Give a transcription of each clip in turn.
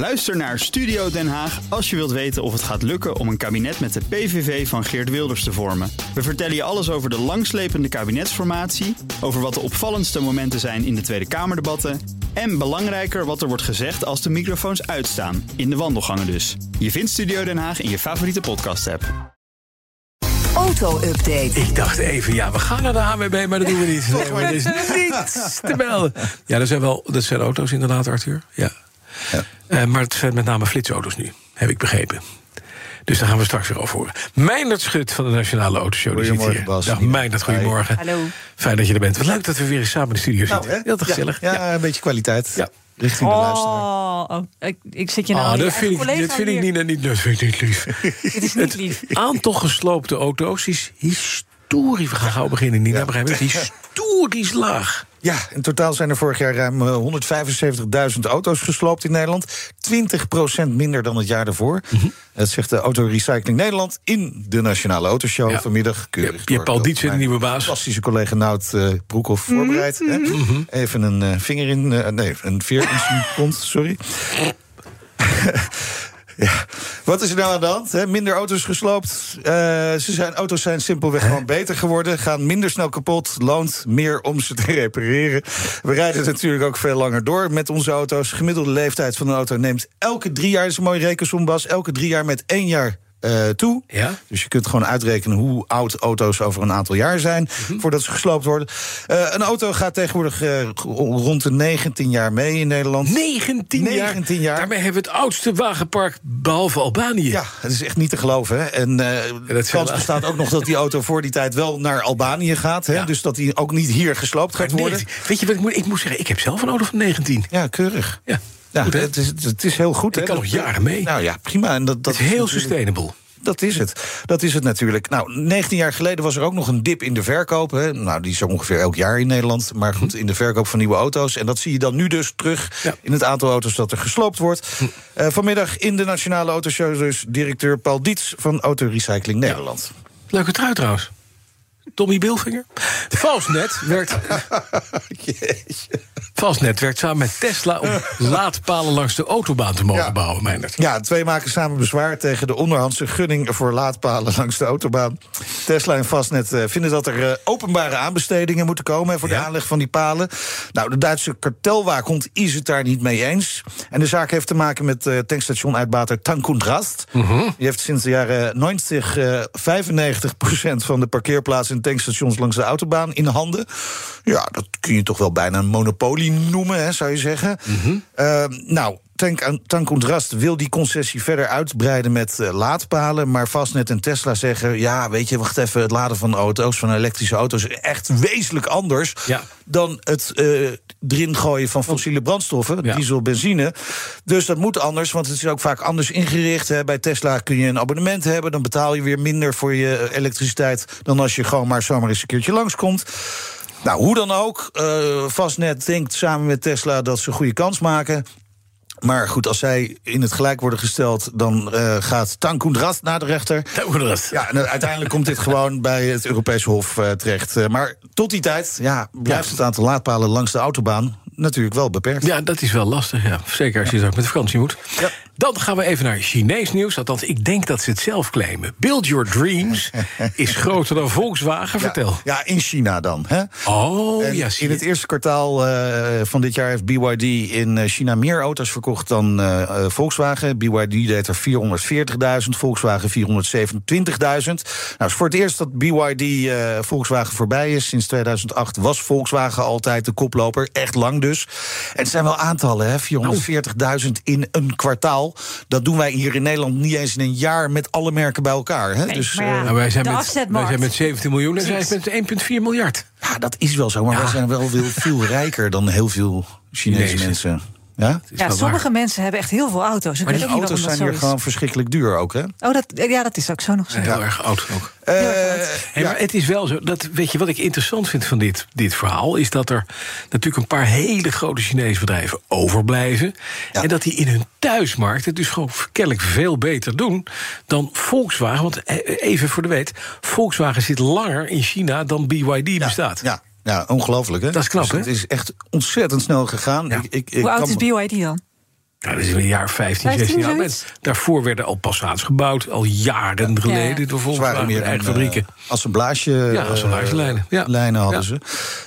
Luister naar Studio Den Haag als je wilt weten of het gaat lukken om een kabinet met de PVV van Geert Wilders te vormen. We vertellen je alles over de langslepende kabinetsformatie, over wat de opvallendste momenten zijn in de Tweede Kamerdebatten en belangrijker wat er wordt gezegd als de microfoons uitstaan, in de wandelgangen dus. Je vindt Studio Den Haag in je favoriete podcast-app. Auto-update. Ik dacht even, ja, we gaan naar de ANWB, maar dat doen we niet. Nee, maar er is niets te melden. Ja, er zijn wel dat zijn auto's inderdaad, Arthur. Ja. Eh, maar het zijn met name flitsauto's nu, heb ik begrepen. Dus daar gaan we straks weer over horen. Meindert Schut van de Nationale Autoshow. die zit Goedemorgen, hier. Bas. Dag Meindert, goedemorgen. Hallo. Fijn dat je er bent. Wat leuk dat we weer eens samen in de studio Nou, zitten. Heel te gezellig. Ja, ja, een beetje kwaliteit. Ja. Richting de luisteraar. Oh, oh, ik, ik zit je nou Ah, dat vind, ik, collega dat vind ik niet, niet, dat vind ik niet lief. Dit is niet lief. aantal gesloopte auto's is historisch. We gaan gauw beginnen, Nina. Begrijp je? Historisch laag. Ja, in totaal zijn er vorig jaar ruim eh, 175.000 auto's gesloopt in Nederland. 20% minder dan het jaar daarvoor. Mhm. Dat zegt de Autorecycling Nederland in de Nationale Autoshow Ja. vanmiddag. Je, Keurig je hebt Paul Dietz de nieuwe baas. Fantastische collega Nout eh Broekhoff voorbereid. hè? Mhm. Even een eh, vinger in, eh, nee, een veer in zijn kont, sorry. Ja. Wat is er nou aan de hand? Minder auto's gesloopt. Eh, ze zijn, auto's zijn simpelweg gewoon beter geworden. Gaan minder snel kapot. Loont meer om ze te repareren. We rijden natuurlijk ook veel langer door met onze auto's. Gemiddelde leeftijd van een auto neemt elke drie jaar... is een mooie rekensom, Bas. Elke drie jaar met één jaar eh, toe. Ja. Dus je kunt gewoon uitrekenen hoe oud auto's over een aantal jaar zijn... Mhm. voordat ze gesloopt worden. Eh, een auto gaat tegenwoordig eh, rond de 19 jaar mee in Nederland. 19 jaar. 19 jaar. Daarmee hebben we het oudste wagenpark behalve Albanië. Ja, het is echt niet te geloven. Hè? En dat de kans bestaat ook nog dat die auto voor die tijd wel naar Albanië gaat. Hè? Ja. Dus dat die ook niet hier gesloopt gaat worden. 19. Weet je wat ik moet, ik moet zeggen? Ik heb zelf een auto van 19. Ja, keurig. Ja, Ja, Goed, het, is, het is heel goed. Ik kan nog jaren mee. Nou ja, prima. En dat, dat het is heel sustainable. Dat is het. Dat is het natuurlijk. Nou, 19 jaar geleden was er ook nog een dip in de verkoop. Hè. Nou, die is er ongeveer elk jaar in Nederland. Maar goed, in de verkoop van nieuwe auto's. En dat zie je dan nu dus terug Ja. in het aantal auto's dat er gesloopt wordt. Eh, vanmiddag in de Nationale Autoshow dus directeur Paul Dietz van Autorecycling Nederland. Leuke trui trouwens. Tommy Bilvinger. Valsnet werd, Valsnet werd samen met Tesla om laadpalen langs de autobaan te mogen Ja. bouwen. Ja, twee maken samen bezwaar tegen de onderhandse gunning voor laadpalen langs de autobaan. Tesla en Fastnet eh, vinden dat er eh, openbare aanbestedingen moeten komen voor de Ja. aanleg van die palen. Nou, de Duitse kartelwaakhond is het daar niet mee eens. En de zaak heeft te maken met uh, tankstation-uitbater Tank und Rast. Die heeft sinds de jaren 90 eh 95% van de parkeerplaatsen en tankstations langs de autobaan in handen. Ja, dat kun je toch wel bijna een monopolie noemen, hè, zou je zeggen. Eh, nou. Tank, Tank und Rast wil die concessie verder uitbreiden met uh, laadpalen. Maar Fastnet en Tesla zeggen: ja, weet je, wacht even, het laden van auto's, van elektrische auto's, is echt wezenlijk anders Ja. dan het uh, erin gooien van fossiele brandstoffen, Ja. diesel, benzine. Dus dat moet anders, want het is ook vaak anders ingericht. Hè. Bij Tesla kun je een abonnement hebben, dan betaal je weer minder voor je elektriciteit dan als je gewoon maar zomaar eens een keertje langskomt. Nou, hoe dan ook, uh, Fastnet denkt samen met Tesla dat ze een goede kans maken. Maar goed, als zij in het gelijk worden gesteld, dan uh, gaat Tankundrast naar de rechter. Tankundrast. Ja, en uiteindelijk komt dit gewoon bij het Europese Hof uh, terecht. Uh, maar tot die tijd ja, blijft ja. het aantal laadpalen langs de autobaan natuurlijk wel beperkt. Ja, dat is wel lastig, ja. Zeker als je straks met vakantie moet. Ja. Dan gaan we even naar Chinees nieuws. Althans, ik denk dat ze het zelf claimen. Build Your Dreams is groter dan Volkswagen. Vertel. Ja, ja in China dan. Hè? Oh, en ja, In het eerste kwartaal uh, van dit jaar heeft BYD in uh, China meer auto's verkocht dan uh, Volkswagen. BYD deed er 440.000, Volkswagen 427.000. Nou, is voor het eerst dat BYD uh, Volkswagen voorbij is. Sinds 2008 was Volkswagen altijd de koploper. Echt lang dus. En het zijn wel aantallen, hè? 440.000 in een kwartaal. Dat doen wij hier in Nederland niet eens in een jaar met alle merken bij elkaar. Hè? Nee, dus, maar ja, Nou, wij, zijn met, wij zijn met 17 miljoen en zij zijn met 1,4 miljard. Ja, dat is wel zo, maar Ja. wij zijn wel veel, veel rijker dan heel veel Chinese Chinezen. mensen. Ja? Sommige waar. mensen hebben echt heel veel auto's. Ik Maar die auto's zijn hier gewoon verschrikkelijk duur ook, hè? Oh, dat, ja, dat is ook zo nog zo. Heel erg oud ook. Eh, Hey, maar het is wel zo, dat, weet je wat ik interessant vind van dit, dit verhaal... is dat er natuurlijk een paar hele grote Chinese bedrijven overblijven... Ja. en dat die in hun thuismarkt het dus gewoon kennelijk veel beter doen... dan Volkswagen, want eh, even voor de weet... Volkswagen zit langer in China dan BYD bestaat. Ja, ja, ongelooflijk, hè? Dat is knap, Dus hè? Het is echt ontzettend snel gegaan. Ja. Ik, ik, ik Hoe oud kan is BYD dan? Ja, dat is een jaar 15, 16 jaar. Daarvoor werden al Passats gebouwd, al jaren geleden. Door Ze waren meer eigen een, fabrieken. eh, assemblage, Ja, eh, assemblagelijnen, ja. lijnen hadden Ja. ze.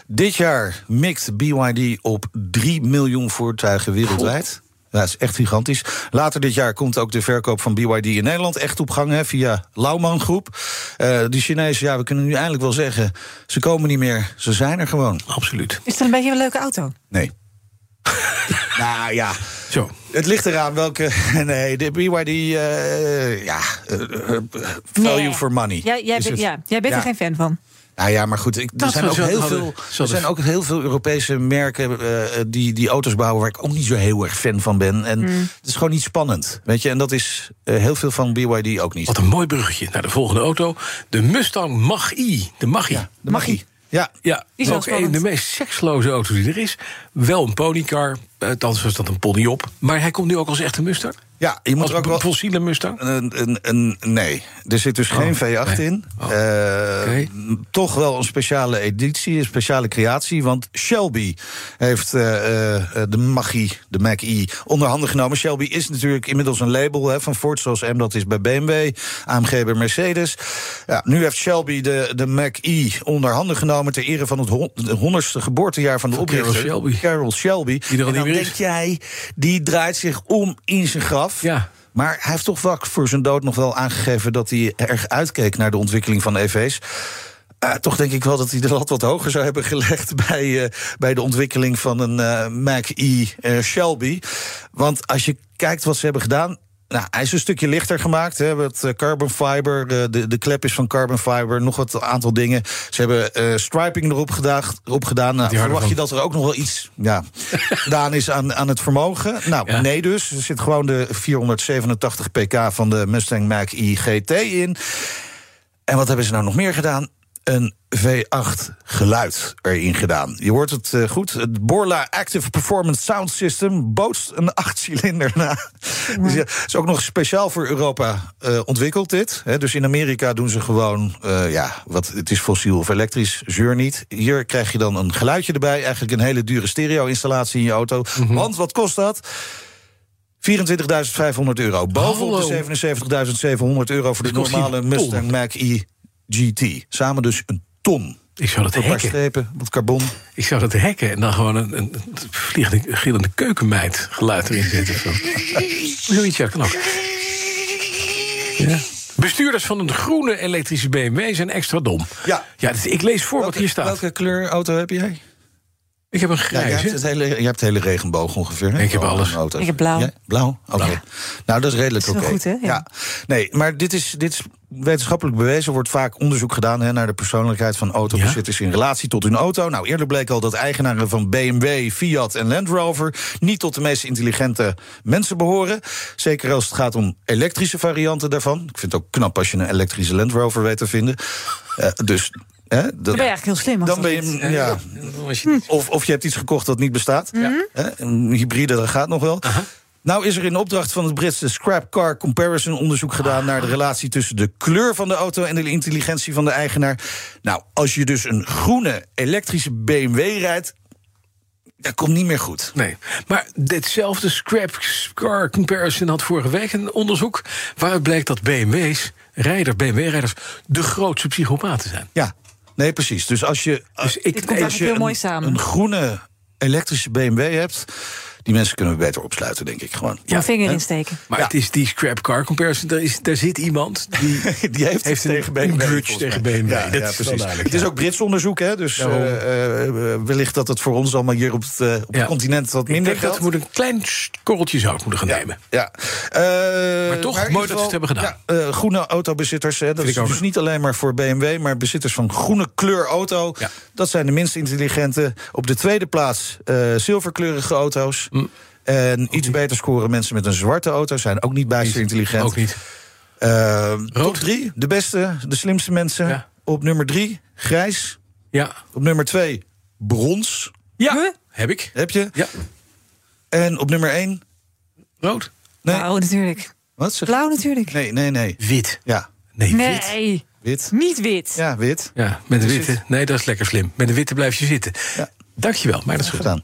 Dit jaar mikt BYD op 3 miljoen voertuigen wereldwijd. Ja, dat is echt gigantisch. Later dit jaar komt ook de verkoop van BYD in Nederland echt op gang hè, via Lauman Groep. Eh die Chinezen, ja, we kunnen nu eindelijk wel zeggen, ze komen niet meer, ze zijn er gewoon. Absoluut. Is dat een beetje een leuke auto? Nee. nou ja, Zo. het ligt eraan welke. Nee, de BYD, eh, ja, eh, value Nee. for money. Jij, jij, is bent, ja, jij bent Ja. er geen fan van. Nou ja, maar goed, ik, er zijn ook heel veel, er zijn ook heel veel Europese merken eh, die, die auto's bouwen waar ik ook niet zo heel erg fan van ben. En het is gewoon niet spannend, weet je. En dat is eh, heel veel van BYD ook niet. Wat een mooi bruggetje naar de volgende auto. De Mustang Mach-E. De Mach-E. Ja, de Maggie. Ja, Ja, is ook een de meest seksloze auto die er is. Wel een ponycar, eh, althans was dat een pony op. Maar hij komt nu ook als echte Mustang? ja je moet Als ook wel. fossiele Mustang? Een, een, een, nee, er zit dus geen V8 nee. in. Oh, Eh. Toch wel een speciale editie, een speciale creatie. Want Shelby heeft eh, eh, de Maggie, de Mac-E, onder handen genomen. Shelby is natuurlijk inmiddels een label hè, van Ford, zoals M dat is bij BMW, AMG bij Mercedes. Ja, nu heeft Shelby de, de Mac-E onder handen genomen... ter ere van het hon- de honderdste geboortejaar van de Van oprichter. Shelby. Carroll Shelby. Die er al en dan niet meer denk jij, die draait zich om in zijn graf. Ja. Maar hij heeft toch vlak voor zijn dood nog wel aangegeven dat hij erg uitkeek naar de ontwikkeling van EV's. Eh, toch denk ik wel dat hij de lat wat hoger zou hebben gelegd bij, eh, bij de ontwikkeling van een eh Mac-E eh, Shelby. Want als je kijkt wat ze hebben gedaan. Nou, hij is een stukje lichter gemaakt. Hè, met eh, carbon fiber. eh, de, de klep is van carbon fiber. Nog wat aantal dingen. Ze hebben eh, striping erop gedaan. Erop gedaan. Nou, verwacht je dat er ook nog wel iets ja, gedaan is aan, aan het vermogen? Nou, Ja. nee dus. Er zit gewoon de 487 pk van de Mustang Mach-E GT in. En wat hebben ze nou nog meer gedaan? Een V8 geluid erin gedaan. Je hoort het eh, goed. Het Borla Active Performance Sound System bootst een achtcilinder na. Dus ja, is ook nog speciaal voor Europa eh, ontwikkeld dit. Dus in Amerika doen ze gewoon, eh, ja, wat, het is fossiel of elektrisch, zeur niet. Hier krijg je dan een geluidje erbij. Eigenlijk een hele dure stereo-installatie in je auto. Want wat kost dat? 24.500 euro. Bovenop Hallo. de 77.700 euro voor de normale. Mustang Mach-E GT. Samen dus een ton. Ik zou dat hacken. strepen, wat carbon. Ik zou dat hacken en dan gewoon een, een, vliegende, gillende keukenmeid geluid erin zetten. Zo. Zoiets, ja, kan ook. Ja. Bestuurders van een groene elektrische BMW zijn extra dom. Ja. ja dus ik lees voor wat hier staat. Welke kleur auto heb jij? Ik heb een Ja, jij grijze. hebt het hele, je hebt de hele regenboog ongeveer. hè? Ik heb alles. auto's. Ik heb blauw. Jij? Blauw? Oké. Nou, dat is redelijk Dat oké. goed, hè? Ja. Nee, maar dit is, dit is wetenschappelijk bewezen. Er wordt vaak onderzoek gedaan hè, naar de persoonlijkheid van autobezitters in relatie tot hun auto. Nou, eerder bleek al dat eigenaren van BMW, Fiat en Land Rover niet tot de meest intelligente mensen behoren. Zeker als het gaat om elektrische varianten daarvan. Ik vind het ook knap als je een elektrische Land Rover weet te vinden. Eh, dus. Hè, dat, Dan ben je eigenlijk heel slim. als dan ben je. Ja, of, of je hebt iets gekocht dat niet bestaat. Hè, Een hybride, dat gaat nog wel. Nou is er in opdracht van het Britse Scrap Car Comparison onderzoek gedaan naar de relatie tussen de kleur van de auto en de intelligentie van de eigenaar. Nou, als je dus een groene elektrische BMW rijdt, dat komt niet meer goed. Nee, maar ditzelfde Scrap Car Comparison had vorige week een onderzoek... waaruit bleek dat BMW's, rijder, BMW-rijders... de grootste psychopaten zijn. Ja, nee, precies. Dus als je, Dus ik, komt als je heel een, mooi samen. een groene elektrische BMW hebt, die mensen kunnen we beter opsluiten, denk ik gewoon. Een vinger insteken. maar Ja. het is die Scrap Car Comparison, daar, is, daar zit iemand... die Die heeft, Heeft het een- tegen een BMW. grudge tegen. BMW. Ja, Dat ja, is wel precies. Het is ja. ook Brits onderzoek, hè? Dus eh, eh, wellicht dat het voor ons allemaal hier op het, eh, op Ja. het continent wat Ik minder denk dat we moeten een klein korreltje zout moeten gaan nemen. Ja. Eh, maar toch, in mooi dat ze het hebben gedaan. Ja, groene autobezitters, hè, dat is ik dus niet alleen maar voor BMW... maar bezitters van groene kleur auto. Ja. Dat zijn de minst intelligente. Op de tweede plaats eh, zilverkleurige auto's. Mm. En iets beter scoren mensen met een zwarte auto... zijn ook niet bijster intelligent. Ook niet. Eh, top Rood? drie, de beste, de slimste mensen. Ja. Op nummer drie, grijs. Ja. Op nummer twee, brons. Ja, Huh? heb ik. Heb je? Ja, En op nummer één, rood. nee. Blauw natuurlijk. Wat zeg Blauw natuurlijk. Nee, nee, nee. Wit. Ja, Nee, wit. Nee, wit. niet wit. Ja, wit. Ja, met de Dus witte. Nee, dat is lekker slim. Met de witte blijf je zitten. Ja. Dankjewel, maar dat is Goed gedaan.